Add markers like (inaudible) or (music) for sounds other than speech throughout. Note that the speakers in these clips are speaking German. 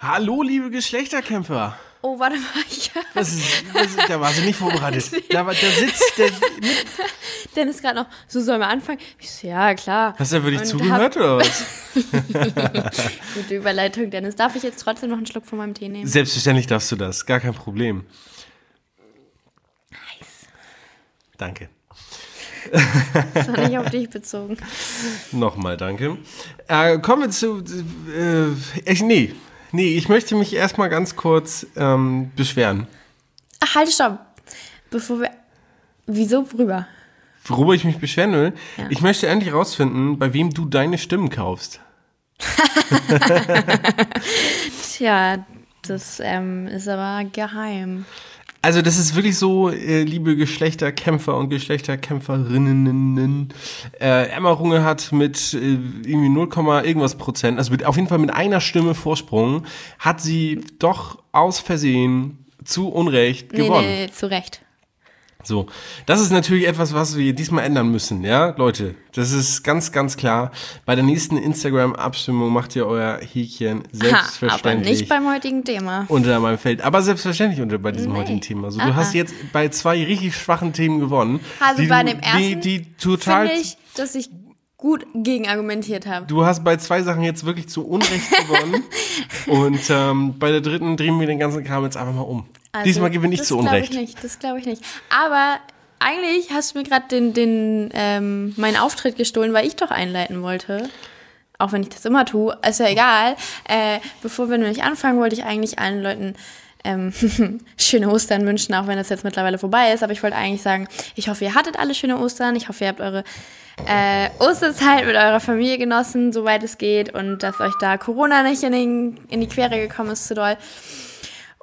Hallo, liebe Geschlechterkämpfer. Oh, warte mal. Ich Das ist, das ist, da war sie nicht vorbereitet. (laughs) Da, da sitzt der. Mit, (laughs) Dennis gerade noch, so sollen wir anfangen? Ich so, ja, klar. hast du da wirklich zugehört oder was? (laughs) Gute Überleitung, Dennis. Darf ich jetzt trotzdem noch einen Schluck von meinem Tee nehmen? Selbstverständlich darfst du das, gar kein Problem. Danke. Das war nicht auf dich bezogen. Nochmal danke. Äh, kommen wir zu. Äh, ich, nee, nee, ich möchte mich erstmal ganz kurz ähm, beschweren. Ach, halt, stopp. Bevor wir. Wieso worüber? Worüber ich mich beschweren will, Ja. ich möchte endlich rausfinden, bei wem du deine Stimmen kaufst. (laughs) Tja, das ähm, ist aber geheim. Also das ist wirklich so, äh, liebe Geschlechterkämpfer und Geschlechterkämpferinnen. Äh, Emma Runge hat mit äh, irgendwie 0, irgendwas Prozent, also mit, auf jeden Fall mit einer Stimme Vorsprung, hat sie doch aus Versehen zu Unrecht Nee, gewonnen. nee, nee, zu Recht. So, das ist natürlich etwas, was wir diesmal ändern müssen, ja, Leute. Das ist ganz, ganz klar. Bei der nächsten Instagram-Abstimmung macht ihr euer Häkchen Ha, aber selbstverständlich nicht beim heutigen Thema. unter meinem Feld. Aber selbstverständlich unter bei diesem Nee. heutigen Thema. Also, du hast jetzt bei zwei richtig schwachen Themen gewonnen. Also die bei dem ersten die, die total. Ich, dass ich gut gegen argumentiert habe. Du hast bei zwei Sachen jetzt wirklich zu Unrecht gewonnen. (laughs) Und ähm, bei der dritten drehen wir den ganzen Kram jetzt einfach mal um. Also, Diesmal gewinne ich zu Unrecht. Ich nicht, das glaube ich nicht. Aber eigentlich hast du mir gerade den, den, ähm, meinen Auftritt gestohlen, weil ich doch einleiten wollte. Auch wenn ich das immer tue, ist ja egal. Äh, bevor wir nämlich anfangen, wollte ich eigentlich allen Leuten ähm, (laughs) schöne Ostern wünschen, auch wenn das jetzt mittlerweile vorbei ist. Aber ich wollte eigentlich sagen, ich hoffe, ihr hattet alle schöne Ostern. Ich hoffe, ihr habt eure äh, Osterzeit mit eurer Familie genossen, soweit es geht. Und dass euch da Corona nicht in, den, in die Quere gekommen ist zu doll.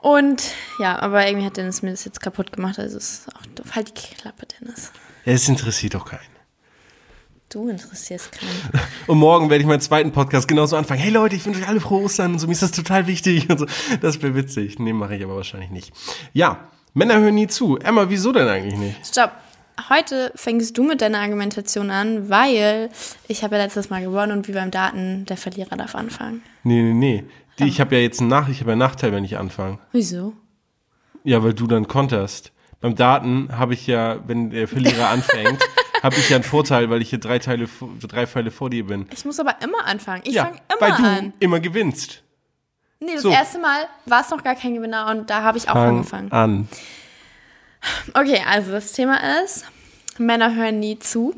Und ja, aber irgendwie hat Dennis mir das jetzt kaputt gemacht. Also es ist auch doof. Halt die Klappe, Dennis. Ja, Es interessiert doch keinen. Du interessierst keinen. (laughs) Und morgen werde ich meinen zweiten Podcast genauso anfangen. Hey Leute, ich wünsche euch alle frohe Ostern und so, mir ist das total wichtig. Und so. Das wäre witzig. Nee, mache ich aber wahrscheinlich nicht. Ja, Männer hören nie zu. Emma, wieso denn eigentlich nicht? Stopp. Heute fängst du mit deiner Argumentation an, weil ich habe ja letztes Mal gewonnen und wie beim Daten, der Verlierer darf anfangen. Nee, nee, nee. Die, ich habe ja jetzt einen, Nach ich habe ja einen Nachteil, wenn ich anfange. Wieso? Ja, weil du dann konterst. Beim Daten habe ich ja, wenn der Verlierer anfängt, (laughs) habe ich ja einen Vorteil, weil ich hier drei Teile, drei Pfeile vor dir bin. Ich muss aber immer anfangen. Ich ja, fange weil immer du an. immer gewinnst. Nee, das So. erste Mal war es noch gar kein Gewinner und da habe ich auch Fang angefangen. an. Okay, also das Thema ist, Männer hören nie zu.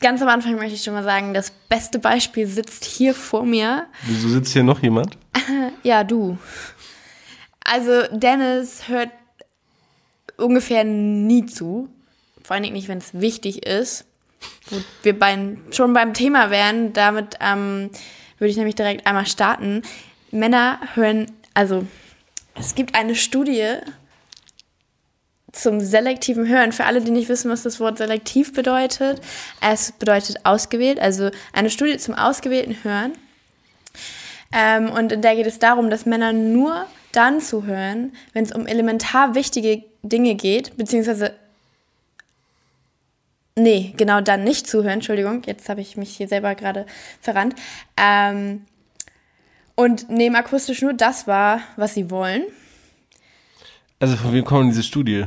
Ganz am Anfang möchte ich schon mal sagen, das beste Beispiel sitzt hier vor mir. Wieso sitzt hier noch jemand? (laughs) Ja, du. Also Dennis hört ungefähr nie zu. Vor allen Dingen nicht, wenn es wichtig ist. Wo wir beim, schon beim Thema wären, damit ähm, würde ich nämlich direkt einmal starten. Männer hören, also es gibt eine Studie zum selektiven Hören. Für alle, die nicht wissen, was das Wort selektiv bedeutet, es bedeutet ausgewählt, also eine Studie zum ausgewählten Hören. Ähm, und in der geht es darum, dass Männer nur dann zuhören, wenn es um elementar wichtige Dinge geht, beziehungsweise Nee, genau dann nicht zuhören. Entschuldigung, jetzt habe ich mich hier selber gerade verrannt. Ähm, und nehmen akustisch nur das wahr, was sie wollen. Also von wem kommt diese Studie?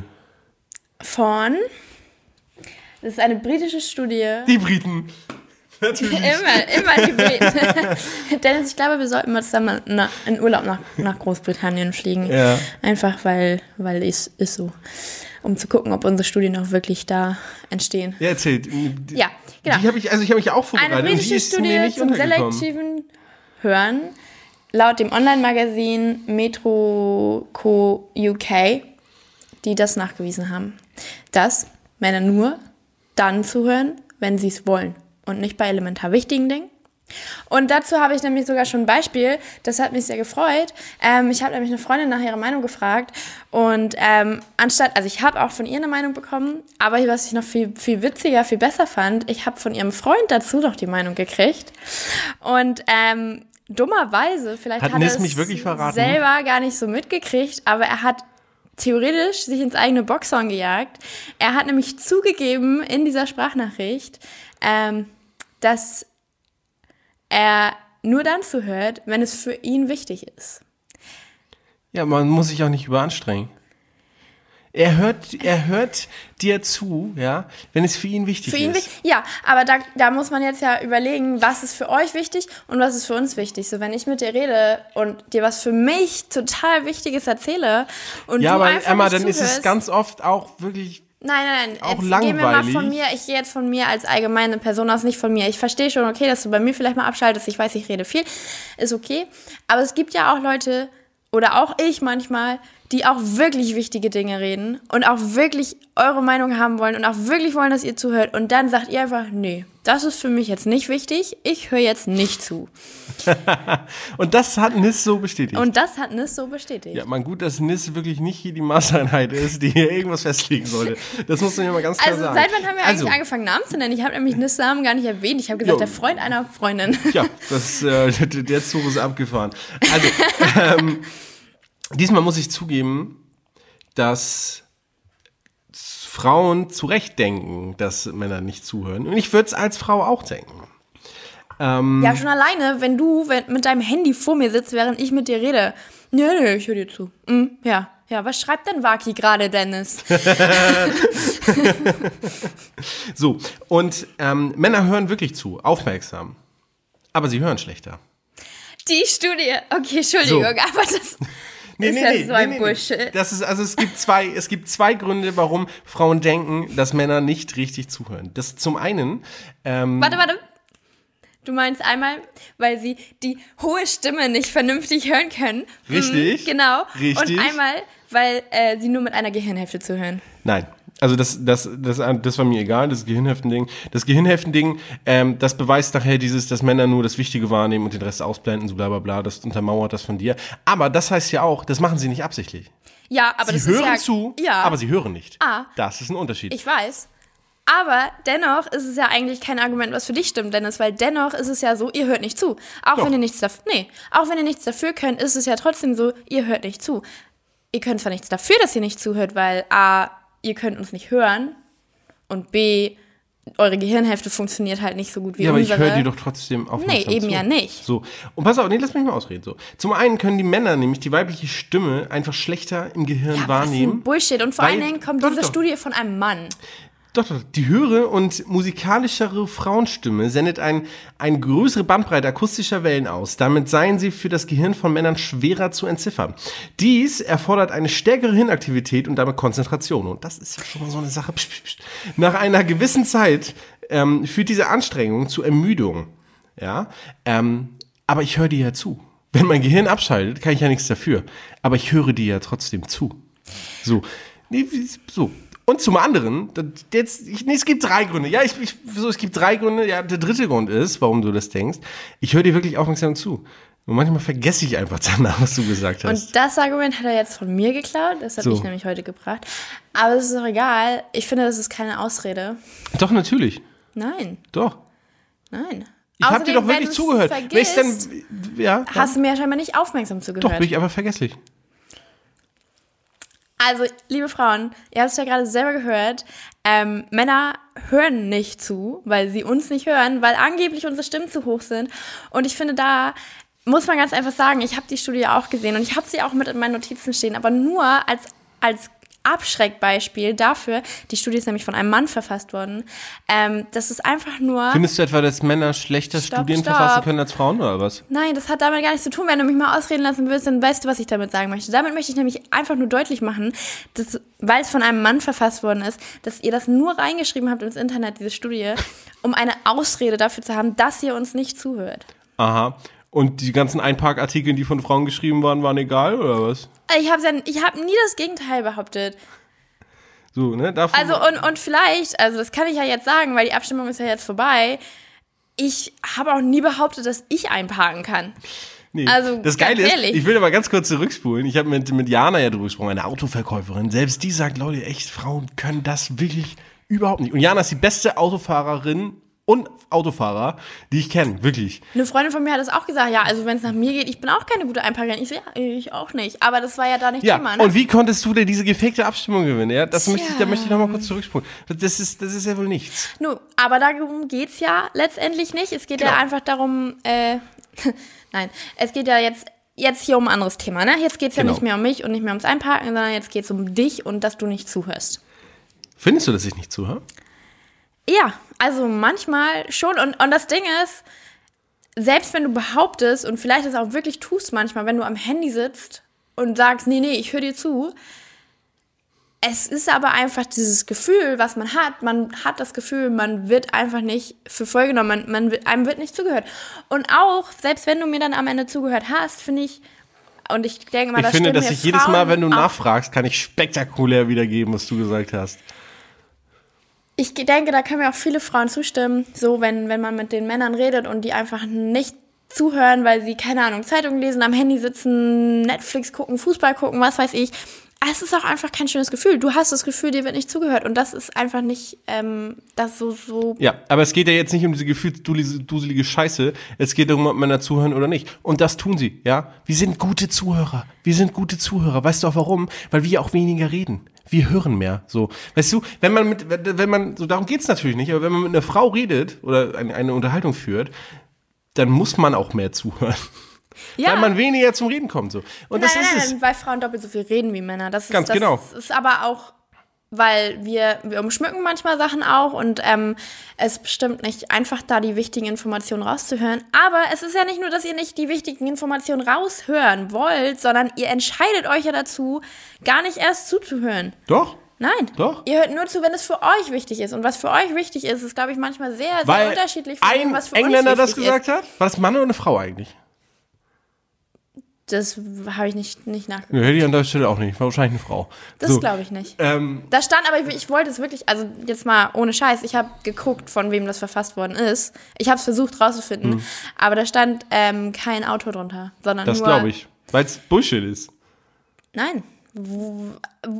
Von. Das ist eine britische Studie. Die Briten. Natürlich. (laughs) Immer, immer die Briten. (laughs) Dennis, ich glaube, wir sollten mal zusammen na, in Urlaub nach, nach Großbritannien fliegen. Ja. Einfach weil, weil es ist so. Um zu gucken, ob unsere Studien auch wirklich da entstehen. Ja, erzählt. Die, Ja, genau. Die habe ich, also ich habe mich auch Eine vorbereitet die britische Studie zum selektiven Hören laut dem Online-Magazin Metro Co. UK, die das nachgewiesen haben, dass Männer nur dann zuhören, wenn sie es wollen und nicht bei elementar wichtigen Dingen. Und dazu habe ich nämlich sogar schon ein Beispiel, das hat mich sehr gefreut. Ähm, ich habe nämlich eine Freundin nach ihrer Meinung gefragt und ähm, anstatt, also ich habe auch von ihr eine Meinung bekommen, aber was ich noch viel, viel witziger, viel besser fand, ich habe von ihrem Freund dazu noch die Meinung gekriegt. Und ähm, dummerweise, vielleicht Hat hat, er es mich wirklich verraten? selber gar nicht so mitgekriegt, aber er hat theoretisch sich ins eigene Boxhorn gejagt. Er hat nämlich zugegeben in dieser Sprachnachricht, ähm, dass er nur dann zuhört, wenn es für ihn wichtig ist. Ja, man muss sich auch nicht überanstrengen. Er hört, er hört dir zu, ja, wenn es für ihn wichtig Für ihn, ist. wi- ja, aber da, da muss man jetzt ja überlegen, was ist für euch wichtig und was ist für uns wichtig. So, wenn ich mit dir rede und dir was für mich total Wichtiges erzähle und ja, du aber einfach Emma, nicht dann ist es zuhörst- ganz oft auch wirklich. Nein, nein, nein. auch jetzt gehen wir mal langweilig. von mir. Ich gehe jetzt von mir als allgemeine Person aus, nicht von mir. Ich verstehe schon, okay, dass du bei mir vielleicht mal abschaltest. Ich weiß, ich rede viel. Ist okay. Aber es gibt ja auch Leute, oder auch ich manchmal, die auch wirklich wichtige Dinge reden und auch wirklich eure Meinung haben wollen und auch wirklich wollen, dass ihr zuhört. Und dann sagt ihr einfach, nee, das ist für mich jetzt nicht wichtig. Ich höre jetzt nicht zu. (laughs) Und das hat Nis so bestätigt. Und das hat Nis so bestätigt. ja, man gut, dass Nis wirklich nicht hier die Maßeinheit ist, die hier irgendwas festlegen sollte. Das muss man ja mal ganz klar Also sagen. seit wann haben wir also, eigentlich angefangen, Namen zu nennen? Ich habe nämlich Nis Namen gar nicht erwähnt. Ich habe gesagt, Jo. der Freund einer Freundin. Ja, das, äh, (laughs) der Zug ist abgefahren. Also, (laughs) ähm, diesmal muss ich zugeben, dass Frauen zu Recht denken, dass Männer nicht zuhören. Und ich würde es als Frau auch denken. Ja, schon alleine, wenn du wenn, mit deinem Handy vor mir sitzt, während ich mit dir rede. Nee, nee, ich höre dir zu. Mm, ja, ja, was schreibt denn Waki gerade, Dennis? (laughs) So, und ähm, Männer hören wirklich zu, aufmerksam. Aber sie hören schlechter. Die Studie. Okay, Entschuldigung, So. aber das ist ja so ein Bullshit. Das ist, also es gibt zwei, es gibt zwei Gründe, warum Frauen denken, dass Männer nicht richtig zuhören. Das zum einen, ähm, Warte, warte. Du meinst einmal, weil sie die hohe Stimme nicht vernünftig hören können. Mhm, Richtig. genau. Richtig. Und einmal, weil äh, sie nur mit einer Gehirnhälfte zuhören. Nein. Also das, das, das, das war mir egal, das Gehirnheftending. Das Gehirnheftending, ähm, das beweist nachher dieses, dass Männer nur das Wichtige wahrnehmen und den Rest ausblenden, so bla bla bla, das untermauert das von dir. Aber das heißt ja auch, das machen sie nicht absichtlich. Ja, aber Sie das hören ist ja, zu, ja, aber sie hören nicht. Ah. Das ist ein Unterschied. Ich weiß. Aber dennoch ist es ja eigentlich kein Argument, was für dich stimmt, Dennis, weil dennoch ist es ja so, ihr hört nicht zu. Auch Doch. wenn ihr nichts dafür, nee, auch wenn ihr nichts dafür könnt, ist es ja trotzdem so, ihr hört nicht zu. Ihr könnt zwar nichts dafür, dass ihr nicht zuhört, weil A, ihr könnt uns nicht hören und B, eure Gehirnhälfte funktioniert halt nicht so gut wie ja, aber ich unsere. höre dir doch trotzdem aufmerksam Nee, eben zu. ja nicht. So, und pass auf, nee, lass mich mal ausreden. So. Zum einen können die Männer nämlich die weibliche Stimme einfach schlechter im Gehirn ja, wahrnehmen. ein Bullshit. Und vor allen Dingen kommt diese doch. Studie von einem Mann. Doch, doch, die höhere und musikalischere Frauenstimme sendet ein, eine größere Bandbreite akustischer Wellen aus. Damit seien sie für das Gehirn von Männern schwerer zu entziffern. Dies erfordert eine stärkere Hirnaktivität und damit Konzentration. Und das ist ja schon mal so eine Sache. Psst, psst, psst. Nach einer gewissen Zeit ähm, führt diese Anstrengung zu Ermüdung. Ja, ähm, aber ich höre dir ja zu. Wenn mein Gehirn abschaltet, kann ich ja nichts dafür. Aber ich höre dir ja trotzdem zu. So. Nee, so. Und zum anderen, jetzt, ich, nee, es gibt drei Gründe. Ja, ich, ich, so, es gibt drei Gründe. Ja, der dritte Grund ist, warum du das denkst. Ich höre dir wirklich aufmerksam zu. Und manchmal vergesse ich einfach (laughs) danach, was du gesagt hast. Und das Argument hat er jetzt von mir geklaut. Das habe So. ich nämlich heute gebracht. Aber es ist doch egal. Ich finde, das ist keine Ausrede. doch, natürlich. Nein, Doch. nein. Ich habe dir doch wirklich zugehört. Vergisst, dann, ja, hast du mir ja scheinbar nicht aufmerksam doch, zugehört. bin ich einfach vergesslich. Also, liebe Frauen, ihr habt es ja gerade selber gehört. Ähm, Männer hören nicht zu, weil sie uns nicht hören, weil angeblich unsere Stimmen zu hoch sind. Und ich finde, da muss man ganz einfach sagen, ich habe die Studie auch gesehen und ich habe sie auch mit in meinen Notizen stehen, aber nur als, als Abschreckbeispiel dafür, die Studie ist nämlich von einem Mann verfasst worden, ähm, das ist einfach nur... Findest du etwa, dass Männer schlechter Stopp, Studien stopp. verfassen können als Frauen oder was? Nein, das hat damit gar nichts zu tun. Wenn du mich mal ausreden lassen willst, dann weißt du, was ich damit sagen möchte. Damit möchte ich nämlich einfach nur deutlich machen, dass, weil es von einem Mann verfasst worden ist, dass ihr das nur reingeschrieben habt ins Internet, diese Studie, um eine Ausrede dafür zu haben, dass ihr uns nicht zuhört. Aha. Und die ganzen Einparkartikel, die von Frauen geschrieben waren, waren egal oder was? Ich habe hab nie das Gegenteil behauptet. So, ne? Davon, Also und, und vielleicht, also das kann ich ja jetzt sagen, weil die Abstimmung ist ja jetzt vorbei. Ich habe auch nie behauptet, dass ich einparken kann. Nee. Also, das Geile ist, ehrlich. ich will aber ganz kurz zurückspulen. Ich habe mit, mit Jana ja drüber gesprochen, eine Autoverkäuferin. Selbst die sagt, Leute, echt, Frauen können das wirklich überhaupt nicht. Und Jana ist die beste Autofahrerin und Autofahrer, die ich kenne, wirklich. Eine Freundin von mir hat das auch gesagt, ja, also wenn es nach mir geht, ich bin auch keine gute Einparkerin. Ich so, ja, ich auch nicht. Aber das war ja da nicht Ja, Thema, ne? und wie konntest du denn diese gefakte Abstimmung gewinnen? Ja, das Tja. möchte ich, da möchte ich nochmal kurz zurückspulen. Das ist, das ist ja wohl nichts. Nu, aber darum geht's ja letztendlich nicht. Es geht Genau. ja einfach darum, äh, (laughs) Nein, es geht ja jetzt, jetzt hier um ein anderes Thema, ne? Jetzt geht es ja Genau. nicht mehr um mich und nicht mehr ums Einparken, sondern jetzt geht es um dich und dass du nicht zuhörst. Findest du, dass ich nicht zuhöre? Ja, also manchmal schon. Und, und das Ding ist, selbst wenn du behauptest und vielleicht das auch wirklich tust manchmal, wenn du am Handy sitzt und sagst, nee, nee, ich höre dir zu, es ist aber einfach dieses Gefühl, was man hat. Man hat das Gefühl, man wird einfach nicht für voll genommen, man, man wird, einem wird nicht zugehört. Und auch, selbst wenn du mir dann am Ende zugehört hast, finde ich, und ich denke mal, Ich das finde, dass ich jedes Mal, wenn du nachfragst, kann ich spektakulär wiedergeben, was du gesagt hast. Ich denke, da können mir auch viele Frauen zustimmen, so wenn, wenn man mit den Männern redet und die einfach nicht zuhören, weil sie, keine Ahnung, Zeitung lesen, am Handy sitzen, Netflix gucken, Fußball gucken, was weiß ich. Es ist auch einfach kein schönes Gefühl. Du hast das Gefühl, dir wird nicht zugehört und das ist einfach nicht ähm, das so, so. Ja, aber es geht ja jetzt nicht um diese gefühlsduselige Scheiße. Es geht darum, ob Männer zuhören oder nicht. Und das tun sie, ja. Wir sind gute Zuhörer. Wir sind gute Zuhörer. Weißt du auch warum? Weil wir auch weniger reden. Wir hören mehr. So, weißt du, wenn man mit, wenn man, so darum geht's natürlich nicht, aber wenn man mit einer Frau redet oder eine, eine Unterhaltung führt, dann muss man auch mehr zuhören. Ja, Weil man weniger zum Reden kommt. So. Und das nein, ist nein, es. nein, weil Frauen doppelt so viel reden wie Männer. Das ist, Ganz das genau. ist aber auch, weil wir, wir umschmücken manchmal Sachen auch und ähm, es bestimmt nicht einfach, da die wichtigen Informationen rauszuhören. Aber es ist ja nicht nur, dass ihr nicht die wichtigen Informationen raushören wollt, sondern ihr entscheidet euch ja dazu, gar nicht erst zuzuhören. Doch. Nein. Doch. Ihr hört nur zu, wenn es für euch wichtig ist. Und was für euch wichtig ist, ist, glaube ich, manchmal sehr, sehr Weil unterschiedlich von dem, ein was für Engländer uns das wichtig gesagt ist. hat. War das Mann oder eine Frau eigentlich? Das habe ich nicht, nicht nachgeguckt. Ja, hätte ich an der Stelle auch nicht. War wahrscheinlich eine Frau. Das so. glaube ich nicht. Ähm, Da stand aber, ich, ich wollte es wirklich, also jetzt mal ohne Scheiß, ich habe geguckt, von wem das verfasst worden ist. Ich habe es versucht rauszufinden, aber da stand ähm, kein Autor drunter, sondern das nur. glaube ich. Weil es Bullshit ist. Nein.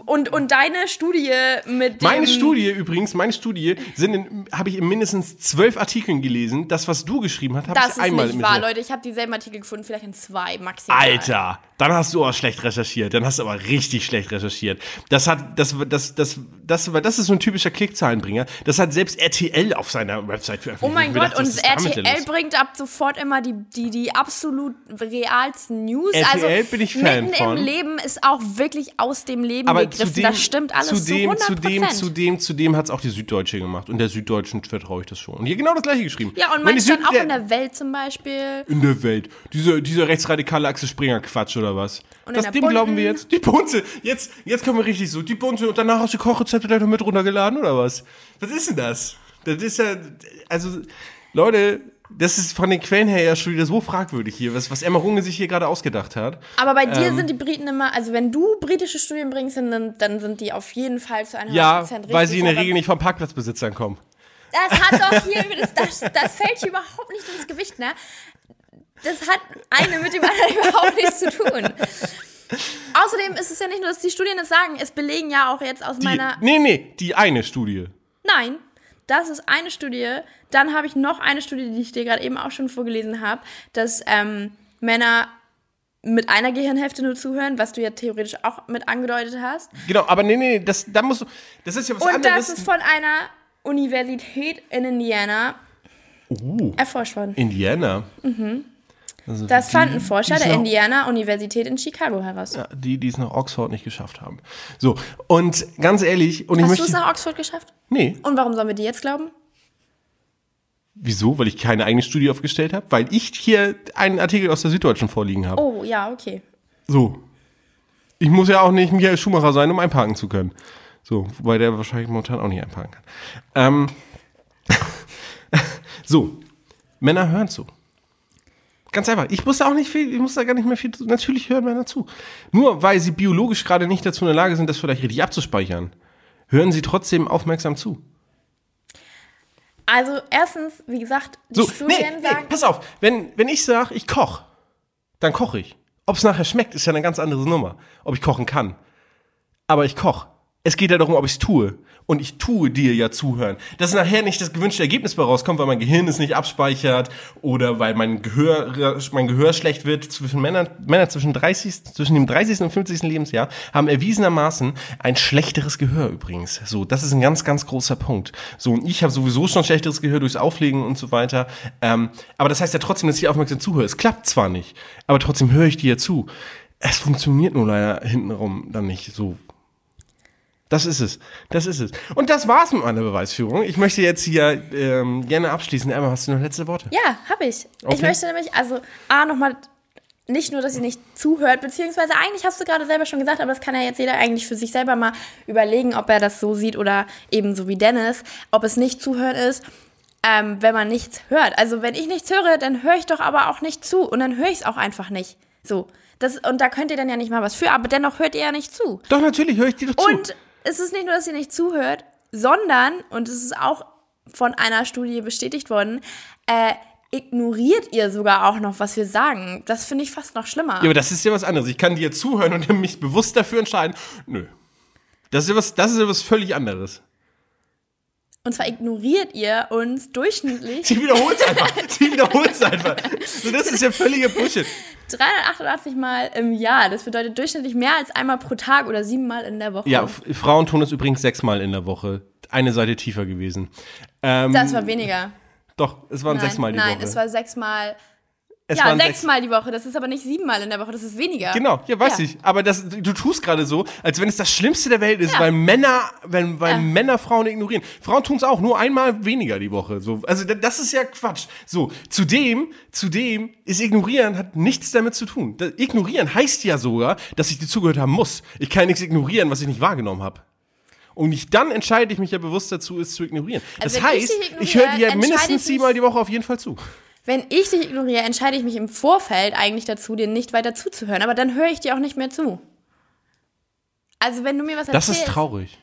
Und, und deine Studie mit dem. Meine Studie übrigens, meine Studie sind in- habe ich in mindestens zwölf Artikeln gelesen. Das, was du geschrieben hast, habe Das ich ist einmal nicht mit wahr, mir- Leute. Ich habe dieselben Artikel gefunden, vielleicht in zwei maximal. Alter, dann hast du aber schlecht recherchiert. Dann hast du aber richtig schlecht recherchiert. Das hat, das, das, das, das, das ist so ein typischer Klickzahlenbringer. Das hat selbst RTL auf seiner Website Oh veröffentlicht. mein Ich mir Gott, und ist RTL bringt ab sofort immer die, die, die absolut realsten News. RTL also bin ich Fan mitten von. im Leben ist auch wirklich aus dem Leben Aber zudem, das stimmt alles zudem, zu 100%. zudem, zudem, zudem hat es auch die Süddeutsche gemacht. Und der Süddeutschen vertraue ich das schon. Und hier genau das gleiche geschrieben. ja, und die manchmal Süd- auch in der Welt zum Beispiel. in der Welt. Dieser, dieser rechtsradikale Axel Springer Quatsch oder was? Und das, dem glauben bunten- wir jetzt. Die Bunte. Jetzt, jetzt kommen wir richtig so. Die Bunte. Und danach hast du Kochrezepte gleich noch mit runtergeladen oder was? Was ist denn das? Das ist ja, also, Leute, das ist von den Quellen her ja schon wieder so fragwürdig hier, was, was Emma Runge sich hier gerade ausgedacht hat. Aber bei Ähm. dir sind die Briten immer, also wenn du britische Studien bringst, dann, dann sind die auf jeden Fall zu 100% Ja, richtig. weil sie in der Regel nicht von Parkplatzbesitzern kommen. Das hat doch hier, (laughs) das, das, das fällt hier überhaupt nicht ins Gewicht, ne? Das hat eine mit dem anderen überhaupt nichts zu tun. Außerdem ist es ja nicht nur, dass die Studien das sagen, es belegen ja auch jetzt aus Die, meiner. nee, nee, die eine Studie. Nein, das ist eine Studie. Dann habe ich noch eine Studie, die ich dir gerade eben auch schon vorgelesen habe, dass ähm, Männer mit einer Gehirnhälfte nur zuhören, was du ja theoretisch auch mit angedeutet hast. Genau, aber nee, nee, das, da musst du, das ist ja was Und anderes. das ist von einer Universität in Indiana uh, erforscht worden. Indiana. Also Das fanden Forscher der noch- Indiana Universität in Chicago heraus. Ja, die, die es nach Oxford nicht geschafft haben. So, und ganz ehrlich, und ich Hast du möchte. es nach Oxford geschafft? nee, Und warum sollen wir die jetzt glauben? wieso? Weil ich keine eigene Studie aufgestellt habe? Weil ich hier einen Artikel aus der Süddeutschen vorliegen habe. Oh, ja, okay. So. Ich muss ja auch nicht Michael Schumacher sein, um einparken zu können. So, wobei der wahrscheinlich momentan auch nicht einparken kann. Ähm, (laughs) so, Männer hören zu. Ganz einfach. Ich muss da auch nicht viel, ich muss da gar nicht mehr viel zu. Natürlich hören Männer zu. Nur weil sie biologisch gerade nicht dazu in der Lage sind, das vielleicht richtig abzuspeichern, hören sie trotzdem aufmerksam zu. Also, erstens, wie gesagt, die So, Studien nee, nee, sagen. pass auf, wenn, wenn ich sage, ich koche, dann koche ich. Ob es nachher schmeckt, ist ja eine ganz andere Nummer. Ob ich kochen kann. Aber ich koche. Es geht ja darum, ob ich es tue. Und ich tue dir ja zuhören. Dass nachher nicht das gewünschte Ergebnis bei rauskommt, weil mein Gehirn es nicht abspeichert oder weil mein Gehör, mein Gehör schlecht wird. Zwischen Männern, Männer zwischen 30, zwischen dem 30. und 50. Lebensjahr haben erwiesenermaßen ein schlechteres Gehör übrigens. So, das ist ein ganz, ganz großer Punkt. So, und ich habe sowieso schon schlechteres Gehör durchs Auflegen und so weiter. Ähm, aber das heißt ja trotzdem, dass ich aufmerksam zuhöre. Es klappt zwar nicht, aber trotzdem höre ich dir ja zu. Es funktioniert nur leider hintenrum dann nicht so das ist es. Das ist es. Und das war's mit meiner Beweisführung. Ich möchte jetzt hier ähm, gerne abschließen. Emma, hast du noch letzte Worte? Ja, habe ich. Okay. Ich möchte nämlich, also, A, nochmal, nicht nur, dass ihr nicht zuhört, beziehungsweise eigentlich hast du gerade selber schon gesagt, aber das kann ja jetzt jeder eigentlich für sich selber mal überlegen, ob er das so sieht oder eben so wie Dennis, ob es nicht zuhören ist. Ähm, wenn man nichts hört. Also wenn ich nichts höre, dann höre ich doch aber auch nicht zu und dann höre ich es auch einfach nicht. So. Das, und da könnt ihr dann ja nicht mal was für, aber dennoch hört ihr ja nicht zu. Doch, natürlich höre ich dir doch zu. Und es ist nicht nur, dass ihr nicht zuhört, sondern, und es ist auch von einer Studie bestätigt worden, äh, ignoriert ihr sogar auch noch, was wir sagen. Das finde ich fast noch schlimmer. ja, aber das ist ja was anderes. Ich kann dir zuhören und (laughs) mich bewusst dafür entscheiden. Nö. Das ist ja was, das ist ja was völlig anderes. Und zwar ignoriert ihr uns durchschnittlich Sie wiederholt es einfach. (laughs) Sie wiederholt es einfach. So, das ist ja völliger Bullshit. 388 Mal im Jahr. Das bedeutet durchschnittlich mehr als einmal pro Tag oder siebenmal in der Woche. Ja, Frauen tun es übrigens sechsmal in der Woche. Eine Seite tiefer gewesen. Ähm, Das war weniger. doch, es waren Nein, sechsmal die nein Woche. es war sechsmal. Es ja, waren sechs- sechsmal die Woche. Das ist aber nicht siebenmal in der Woche, das ist weniger. Genau, ja, weiß Ja. ich. Aber das, du tust gerade so, als wenn es das Schlimmste der Welt ist, Ja. weil Männer, wenn, weil Ja. Männer Frauen ignorieren. Frauen tun es auch, nur einmal weniger die Woche. So, also da- das ist ja Quatsch. So, zudem, zudem ist ignorieren hat nichts damit zu tun. Das, ignorieren heißt ja sogar, dass ich dir zugehört haben muss. Ich kann nichts ignorieren, was ich nicht wahrgenommen habe. Und ich, dann entscheide ich mich ja bewusst dazu, es zu ignorieren. Also das ich heißt, dich ich höre dir mindestens ich siebenmal die Woche auf jeden Fall zu. Wenn ich dich ignoriere, entscheide ich mich im Vorfeld eigentlich dazu, dir nicht weiter zuzuhören. Aber dann höre ich dir auch nicht mehr zu. Also wenn du mir was Das erzählst, ist traurig.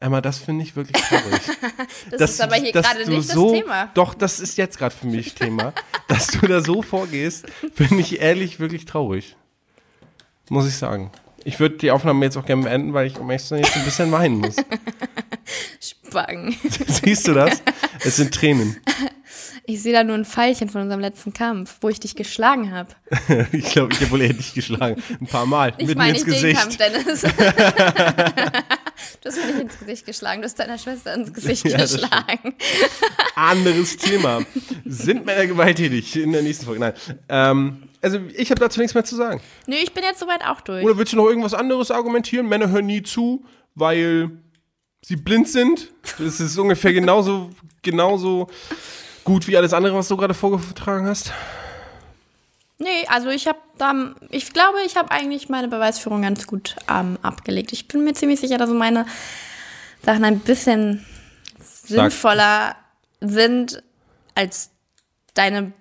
Emma, das finde ich wirklich traurig. (laughs) das ist aber hier gerade nicht so, das Thema. Doch, das ist jetzt gerade für mich Thema. (laughs) dass du da so vorgehst, finde ich ehrlich wirklich traurig. Muss ich sagen. Ich würde die Aufnahme jetzt auch gerne beenden, weil ich um sein jetzt ein bisschen weinen muss. (laughs) Spacken. Siehst du das? Es sind Tränen. Ich sehe da nur ein Pfeilchen von unserem letzten Kampf, wo ich dich geschlagen habe. (laughs) Ich glaube, ich habe wohl ähnlich geschlagen. Ein paar Mal. Ich meine nicht den Gesicht. Kampf, Dennis. (laughs) du hast mir nicht ins Gesicht geschlagen, du hast deiner Schwester ins Gesicht Ja, geschlagen. Anderes Thema. Sind Männer gewalttätig? In der nächsten Folge. Nein. Ähm, also, ich habe dazu nichts mehr zu sagen. Nö, ich bin jetzt soweit auch durch. Oder willst du noch irgendwas anderes argumentieren? Männer hören nie zu, weil sie blind sind. Das ist ungefähr genauso, genauso gut wie alles andere, was du gerade vorgetragen hast. Nee, also ich habe da, ich glaube, ich habe eigentlich meine Beweisführung ganz gut ähm, abgelegt. Ich bin mir ziemlich sicher, dass meine Sachen ein bisschen sinnvoller sind als deine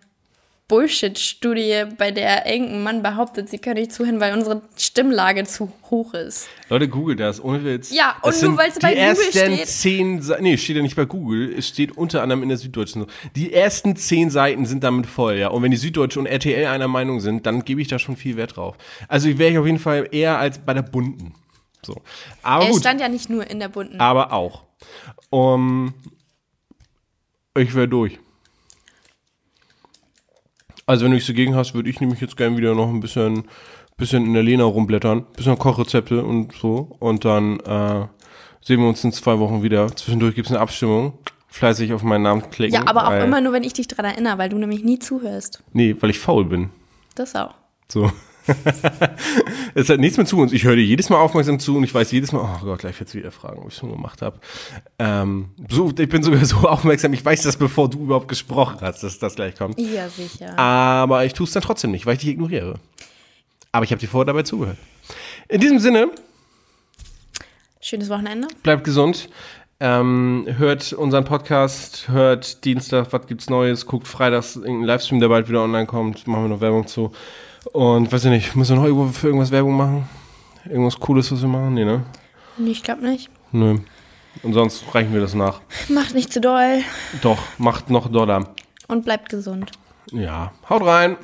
Bullshit-Studie, bei der irgendein Mann behauptet, sie können nicht zuhören, weil unsere Stimmlage zu hoch ist. Leute, google das, ohne Witz. Ja, und Das nur weil es bei die Google ersten steht. zehn Seiten, nee, steht ja nicht bei Google, es steht unter anderem in der Süddeutschen. Die ersten zehn Seiten sind damit voll, ja. Und wenn die Süddeutsche und RTL einer Meinung sind, dann gebe ich da schon viel Wert drauf. Also wäre ich auf jeden Fall eher als bei der Bunten. So. Aber Er gut. stand ja nicht nur in der bunten. aber auch. Um, ich wäre durch. Also wenn du nichts dagegen hast, würde ich nämlich jetzt gerne wieder noch ein bisschen, bisschen in der Lena rumblättern, bisschen Kochrezepte und so. Und dann äh, sehen wir uns in zwei Wochen wieder. Zwischendurch gibt es eine Abstimmung. Fleißig auf meinen Namen klicken. ja, aber auch immer nur, wenn ich dich daran erinnere, weil du nämlich nie zuhörst. Nee, weil ich faul bin. Das auch. So. (laughs) es hat nichts mehr zu uns. Ich höre dir jedes Mal aufmerksam zu und ich weiß jedes Mal, oh Gott, gleich jetzt wieder fragen, was ich schon gemacht habe. Ähm, so, ich bin sogar (laughs) so aufmerksam, ich weiß das, bevor du überhaupt gesprochen hast, dass das gleich kommt. Ja, sicher. Aber ich tue es dann trotzdem nicht, weil ich dich ignoriere. Aber ich habe dir vorher dabei zugehört. In diesem Sinne, Schönes Wochenende. bleibt gesund. Ähm, hört unseren Podcast, hört Dienstag, was gibt's Neues, guckt freitags irgendeinen Livestream, der bald wieder online kommt, machen wir noch Werbung zu. Und weiß ich nicht, müssen wir noch irgendwo für irgendwas Werbung machen? Irgendwas Cooles, was wir machen? Nee, ne? Nee, ich glaube nicht. Nö. Und sonst reichen wir das nach. Macht nicht zu doll Doch, macht noch Dollar. und bleibt gesund. Ja, haut rein.